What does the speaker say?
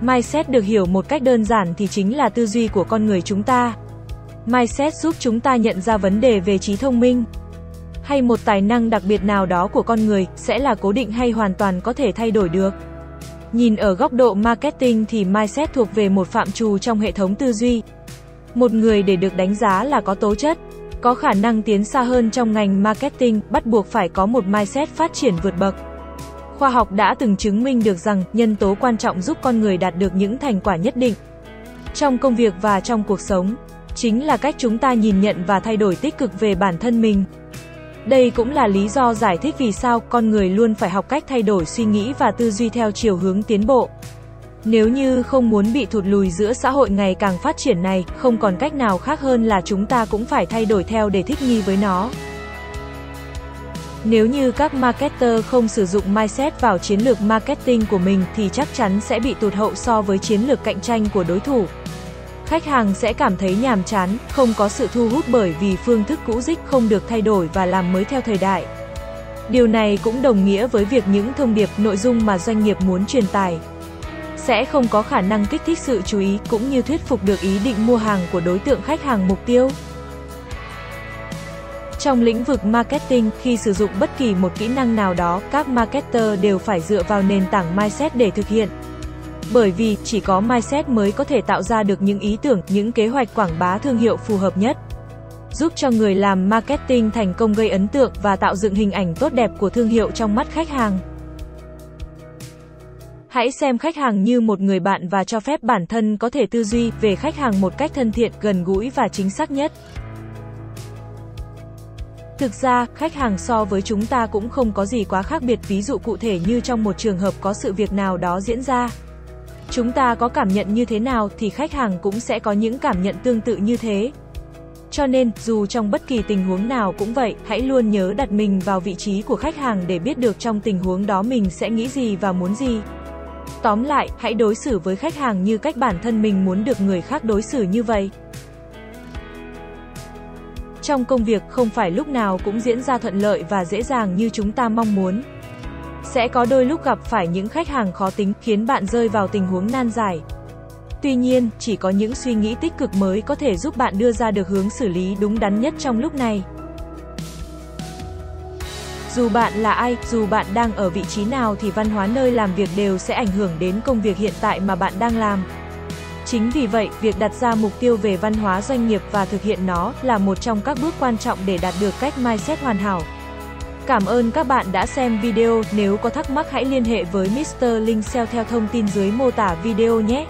Mindset được hiểu một cách đơn giản thì chính là tư duy của con người chúng ta. Mindset giúp chúng ta nhận ra vấn đề về trí thông minh hay một tài năng đặc biệt nào đó của con người sẽ là cố định hay hoàn toàn có thể thay đổi được. Nhìn ở góc độ marketing thì mindset thuộc về một phạm trù trong hệ thống tư duy. Một người để được đánh giá là có tố chất, có khả năng tiến xa hơn trong ngành marketing, bắt buộc phải có một mindset phát triển vượt bậc. Khoa học đã từng chứng minh được rằng nhân tố quan trọng giúp con người đạt được những thành quả nhất định trong công việc và trong cuộc sống chính là cách chúng ta nhìn nhận và thay đổi tích cực về bản thân mình. Đây cũng là lý do giải thích vì sao con người luôn phải học cách thay đổi suy nghĩ và tư duy theo chiều hướng tiến bộ. Nếu như không muốn bị thụt lùi giữa xã hội ngày càng phát triển này, không còn cách nào khác hơn là chúng ta cũng phải thay đổi theo để thích nghi với nó. Nếu như các marketer không sử dụng mindset vào chiến lược marketing của mình thì chắc chắn sẽ bị tụt hậu so với chiến lược cạnh tranh của đối thủ. Khách hàng sẽ cảm thấy nhàm chán, không có sự thu hút bởi vì phương thức cũ dích không được thay đổi và làm mới theo thời đại. Điều này cũng đồng nghĩa với việc những thông điệp, nội dung mà doanh nghiệp muốn truyền tải sẽ không có khả năng kích thích sự chú ý cũng như thuyết phục được ý định mua hàng của đối tượng khách hàng mục tiêu. Trong lĩnh vực marketing, khi sử dụng bất kỳ một kỹ năng nào đó, các marketer đều phải dựa vào nền tảng mindset để thực hiện. Bởi vì chỉ có mindset mới có thể tạo ra được những ý tưởng, những kế hoạch quảng bá thương hiệu phù hợp nhất. Giúp cho người làm marketing thành công gây ấn tượng và tạo dựng hình ảnh tốt đẹp của thương hiệu trong mắt khách hàng. Hãy xem khách hàng như một người bạn và cho phép bản thân có thể tư duy về khách hàng một cách thân thiện, gần gũi và chính xác nhất. Thực ra, khách hàng so với chúng ta cũng không có gì quá khác biệt ví dụ cụ thể như trong một trường hợp có sự việc nào đó diễn ra. Chúng ta có cảm nhận như thế nào thì khách hàng cũng sẽ có những cảm nhận tương tự như thế. Cho nên, dù trong bất kỳ tình huống nào cũng vậy, hãy luôn nhớ đặt mình vào vị trí của khách hàng để biết được trong tình huống đó mình sẽ nghĩ gì và muốn gì. Tóm lại, hãy đối xử với khách hàng như cách bản thân mình muốn được người khác đối xử như vậy. Trong công việc không phải lúc nào cũng diễn ra thuận lợi và dễ dàng như chúng ta mong muốn. Sẽ có đôi lúc gặp phải những khách hàng khó tính khiến bạn rơi vào tình huống nan giải. Tuy nhiên, chỉ có những suy nghĩ tích cực mới có thể giúp bạn đưa ra được hướng xử lý đúng đắn nhất trong lúc này. Dù bạn là ai, dù bạn đang ở vị trí nào thì văn hóa nơi làm việc đều sẽ ảnh hưởng đến công việc hiện tại mà bạn đang làm. Chính vì vậy, việc đặt ra mục tiêu về văn hóa doanh nghiệp và thực hiện nó là một trong các bước quan trọng để đạt được cách mindset hoàn hảo. Cảm ơn các bạn đã xem video, nếu có thắc mắc hãy liên hệ với Mr. Linh Sale theo thông tin dưới mô tả video nhé.